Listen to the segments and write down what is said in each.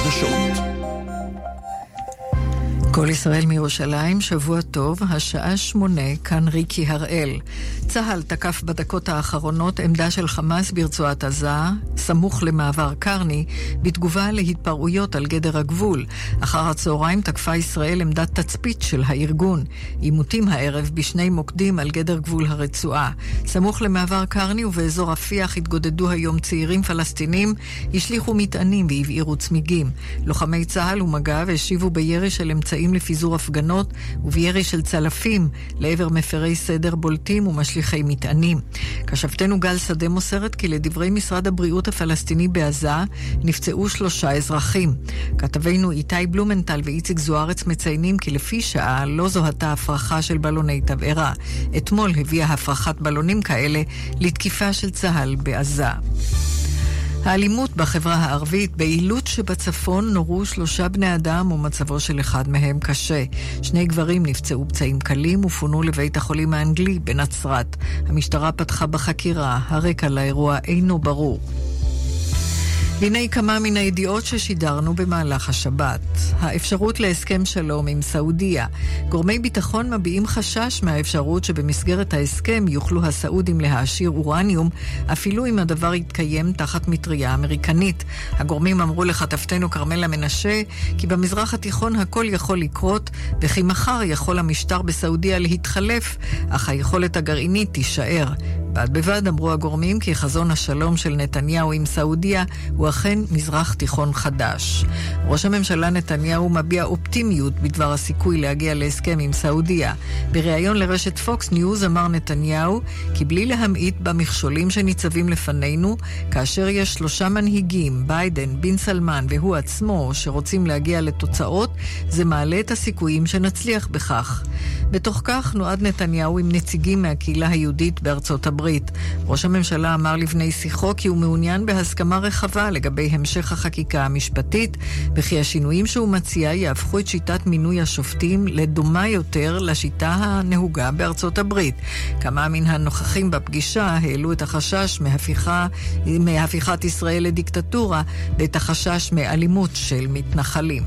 我的手 כל ישראל מירושלים, שבוע טוב, השעה שמונה, כאן ריקי הראל. צה"ל תקף בדקות האחרונות עמדה של חמאס ברצועת עזה, סמוך למעבר קרני, בתגובה להתפרעויות על גדר הגבול. אחר הצהריים תקפה ישראל עמדת תצפית של הארגון. עימותים הערב בשני מוקדים על גדר גבול הרצועה. סמוך למעבר קרני ובאזור רפיח התגודדו היום צעירים פלסטינים, השליכו מטענים והבעירו צמיגים. לוחמי צה"ל ומג"ב השיבו בירי של אמצעים אמצעים לפיזור הפגנות ובירי של צלפים לעבר מפרי סדר בולטים ומשליכי מטענים. כשבתנו גל שדה מוסרת כי לדברי משרד הבריאות הפלסטיני בעזה נפצעו שלושה אזרחים. כתבינו איתי בלומנטל ואיציק זוארץ מציינים כי לפי שעה לא זוהתה הפרחה של בלוני תבערה. אתמול הביאה הפרחת בלונים כאלה לתקיפה של צה"ל בעזה. האלימות בחברה הערבית, בעילות שבצפון נורו שלושה בני אדם ומצבו של אחד מהם קשה. שני גברים נפצעו פצעים קלים ופונו לבית החולים האנגלי בנצרת. המשטרה פתחה בחקירה, הרקע לאירוע אינו ברור. והנה כמה מן הידיעות ששידרנו במהלך השבת. האפשרות להסכם שלום עם סעודיה. גורמי ביטחון מביעים חשש מהאפשרות שבמסגרת ההסכם יוכלו הסעודים להעשיר אורניום, אפילו אם הדבר יתקיים תחת מטריה אמריקנית. הגורמים אמרו לכתבתנו כרמלה מנשה, כי במזרח התיכון הכל יכול לקרות, וכי מחר יכול המשטר בסעודיה להתחלף, אך היכולת הגרעינית תישאר. בד בבד אמרו הגורמים כי חזון השלום של נתניהו עם סעודיה הוא אכן מזרח תיכון חדש. ראש הממשלה נתניהו מביע אופטימיות בדבר הסיכוי להגיע להסכם עם סעודיה. בריאיון לרשת פוקס ניוז אמר נתניהו כי בלי להמעיט במכשולים שניצבים לפנינו, כאשר יש שלושה מנהיגים, ביידן, בן סלמן והוא עצמו, שרוצים להגיע לתוצאות, זה מעלה את הסיכויים שנצליח בכך. בתוך כך נועד נתניהו עם נציגים מהקהילה היהודית בארצות הברית. ראש הממשלה אמר לבני שיחו כי הוא מעוניין בהסכמה רחבה לגבי המשך החקיקה המשפטית, וכי השינויים שהוא מציע יהפכו את שיטת מינוי השופטים לדומה יותר לשיטה הנהוגה בארצות הברית. כמה מן הנוכחים בפגישה העלו את החשש מהפיכה, מהפיכת ישראל לדיקטטורה ואת החשש מאלימות של מתנחלים.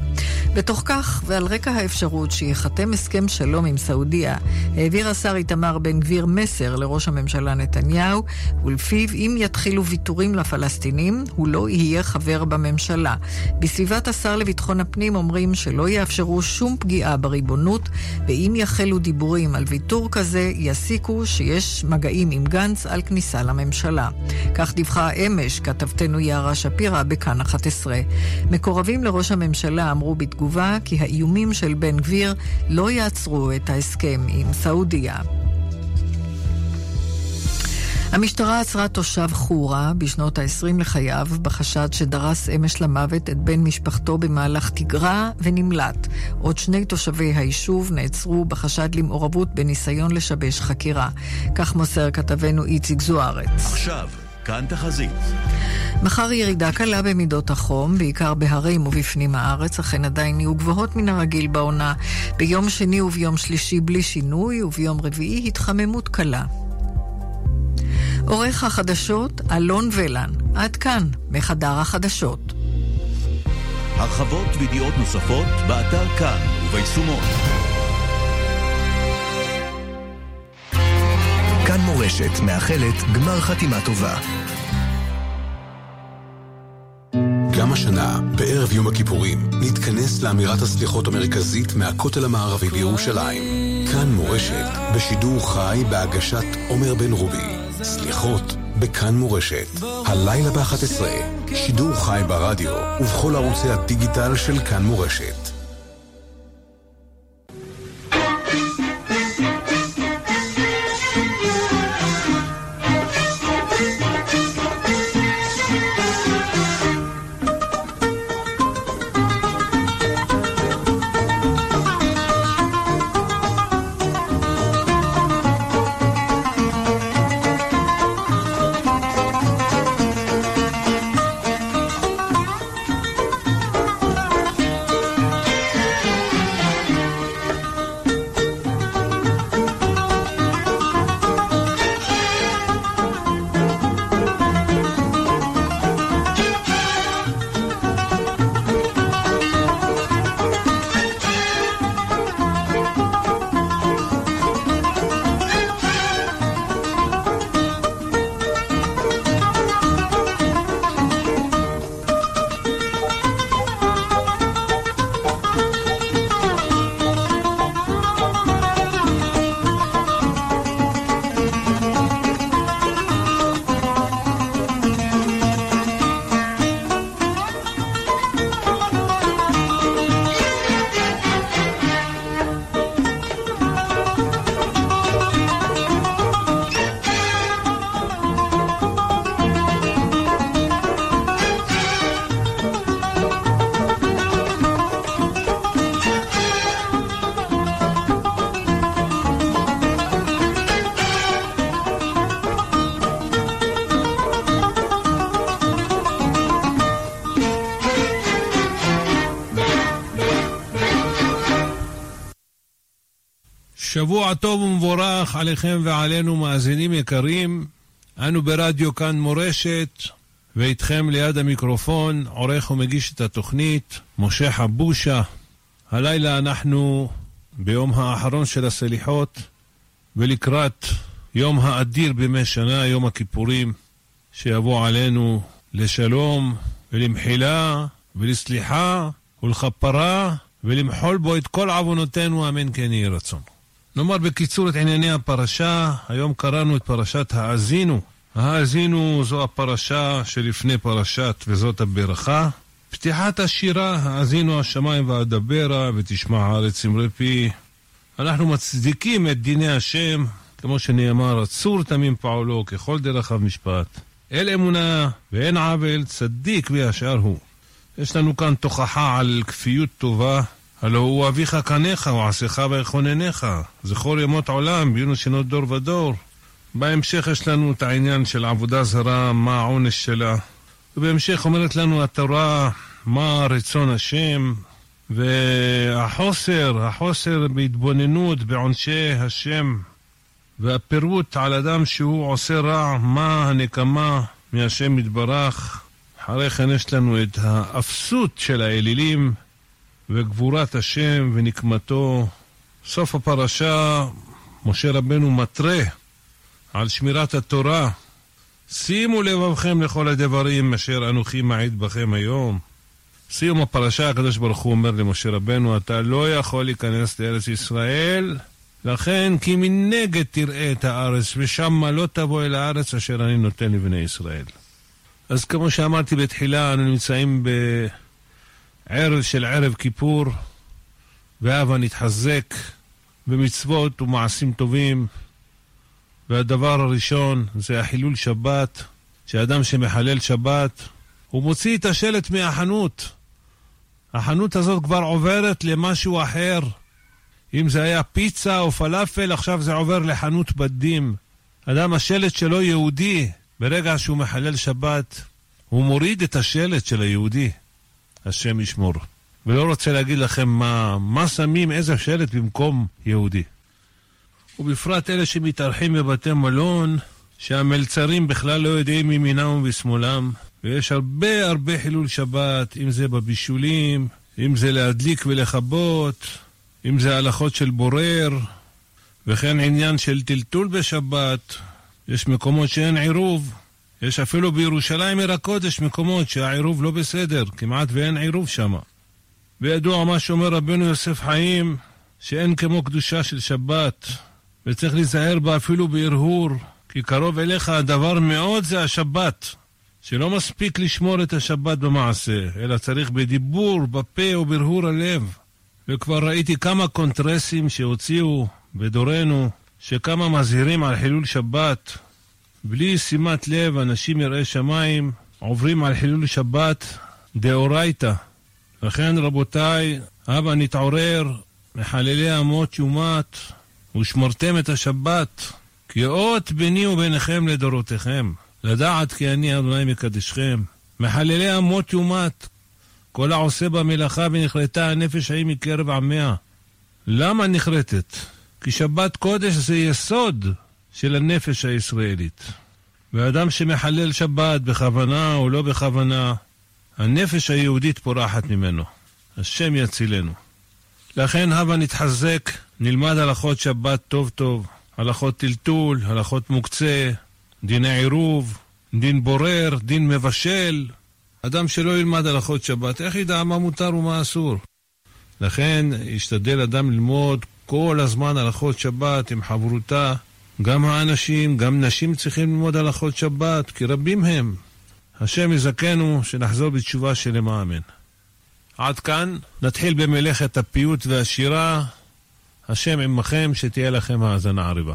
בתוך כך, ועל רקע האפשרות שייחתם הסכם שלום עם סעודיה, העביר השר איתמר בן גביר מסר לראש הממשלה נתניהו, ולפיו אם יתחילו ויתורים לפלסטינים, הוא לא יהיה חבר בממשלה. בסביבת השר לביטחון הפנים אומרים שלא יאפשרו שום פגיעה בריבונות, ואם יחלו דיבורים על ויתור כזה, יסיקו שיש מגעים עם גנץ על כניסה לממשלה. כך דיווחה אמש כתבתנו יערה שפירא בכאן 11. מקורבים לראש הממשלה אמרו בתגובה כי האיומים של בן גביר לא יעצרו את ההסכם עם סעודיה. המשטרה עצרה תושב חורה בשנות ה-20 לחייו בחשד שדרס אמש למוות את בן משפחתו במהלך תגרה ונמלט. עוד שני תושבי היישוב נעצרו בחשד למעורבות בניסיון לשבש חקירה. כך מוסר כתבנו איציק זוארץ. עכשיו, כאן תחזית. מחר ירידה קלה במידות החום, בעיקר בהרים ובפנים הארץ, אכן עדיין יהיו גבוהות מן הרגיל בעונה. ביום שני וביום שלישי בלי שינוי, וביום רביעי התחממות קלה. עורך החדשות אלון ולן. עד כאן, מחדר החדשות. הרחבות וידיעות נוספות באתר כאן וביישומות. כאן מורשת מאחלת גמר חתימה טובה. גם השנה, בערב יום הכיפורים, נתכנס לאמירת הסליחות המרכזית מהכותל המערבי בירושלים. כאן מורשת, בשידור חי בהגשת עומר בן רובי. סליחות בכאן מורשת. הלילה ב-11, שידור חי ברדיו ובכל ערוצי הדיגיטל של כאן מורשת. שבוע טוב ומבורך עליכם ועלינו, מאזינים יקרים. אנו ברדיו כאן מורשת, ואיתכם ליד המיקרופון, עורך ומגיש את התוכנית, משה חבושה. הלילה אנחנו ביום האחרון של הסליחות, ולקראת יום האדיר בימי שנה, יום הכיפורים, שיבוא עלינו לשלום ולמחילה ולסליחה ולכפרה ולמחול בו את כל עוונותינו, אמן כן יהי רצון. נאמר בקיצור את ענייני הפרשה, היום קראנו את פרשת האזינו. האזינו זו הפרשה שלפני פרשת וזאת הברכה. פתיחת השירה, האזינו השמיים ואדברה ותשמע הארץ אמרי פי. אנחנו מצדיקים את דיני השם, כמו שנאמר, הצור תמים פעולו ככל דרכיו משפט. אל אמונה ואין עוול, צדיק וישר הוא. יש לנו כאן תוכחה על כפיות טובה, הלא הוא אביך קניך, ועשיך ויכוננך. זכור ימות עולם, ביונו שנות דור ודור. בהמשך יש לנו את העניין של עבודה זרה, מה העונש שלה. ובהמשך אומרת לנו התורה מה רצון השם, והחוסר, החוסר בהתבוננות בעונשי השם, והפירוט על אדם שהוא עושה רע, מה הנקמה מהשם יתברך. אחרי כן יש לנו את האפסות של האלילים וגבורת השם ונקמתו. סוף הפרשה, משה רבנו מתרה על שמירת התורה. שימו לבבכם לכל הדברים אשר אנוכי מעיד בכם היום. סיום הפרשה, הקדוש ברוך הוא אומר למשה רבנו, אתה לא יכול להיכנס לארץ ישראל, לכן כי מנגד תראה את הארץ, ושמה לא תבוא אל הארץ אשר אני נותן לבני ישראל. אז כמו שאמרתי בתחילה, אנו נמצאים בערב של ערב כיפור, והבה נתחזק במצוות ומעשים טובים. והדבר הראשון זה החילול שבת, שאדם שמחלל שבת, הוא מוציא את השלט מהחנות. החנות הזאת כבר עוברת למשהו אחר. אם זה היה פיצה או פלאפל, עכשיו זה עובר לחנות בדים. אדם, השלט שלו יהודי, ברגע שהוא מחלל שבת, הוא מוריד את השלט של היהודי, השם ישמור. ולא רוצה להגיד לכם מה, מה שמים, איזה שלט במקום יהודי. ובפרט אלה שמתארחים בבתי מלון, שהמלצרים בכלל לא יודעים מימינם ומשמאלם, ויש הרבה הרבה חילול שבת, אם זה בבישולים, אם זה להדליק ולכבות, אם זה הלכות של בורר, וכן עניין של טלטול בשבת. יש מקומות שאין עירוב. יש אפילו בירושלים עיר הקודש מקומות שהעירוב לא בסדר, כמעט ואין עירוב שם. וידוע מה שאומר רבנו יוסף חיים, שאין כמו קדושה של שבת, וצריך להיזהר בה אפילו בהרהור, כי קרוב אליך הדבר מאוד זה השבת, שלא מספיק לשמור את השבת במעשה, אלא צריך בדיבור, בפה וברהור הלב. וכבר ראיתי כמה קונטרסים שהוציאו בדורנו, שכמה מזהירים על חילול שבת. בלי שימת לב, אנשים יראי שמיים עוברים על חילול שבת דאורייתא. לכן רבותיי, הבה נתעורר, מחללי אמות יומת, ושמרתם את השבת, כי אות ביני וביניכם לדורותיכם, לדעת כי אני אדוני מקדשכם. מחללי אמות יומת, כל העושה במלאכה ונכרתה הנפש ההיא מקרב עמיה. למה נכרתת? כי שבת קודש זה יסוד של הנפש הישראלית. ואדם שמחלל שבת בכוונה או לא בכוונה, הנפש היהודית פורחת ממנו. השם יצילנו. לכן הבה נתחזק, נלמד הלכות שבת טוב טוב, הלכות טלטול, הלכות מוקצה, דיני עירוב, דין בורר, דין מבשל. אדם שלא ילמד הלכות שבת, איך ידע מה מותר ומה אסור? לכן ישתדל אדם ללמוד כל הזמן הלכות שבת עם חברותה. גם האנשים, גם נשים צריכים ללמוד הלכות שבת, כי רבים הם. השם יזכנו שנחזור בתשובה שלמה אמן. עד כאן נתחיל במלאכת הפיוט והשירה. השם עמכם, שתהיה לכם האזנה עריבה.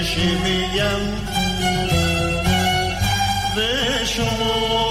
بشمیم به شما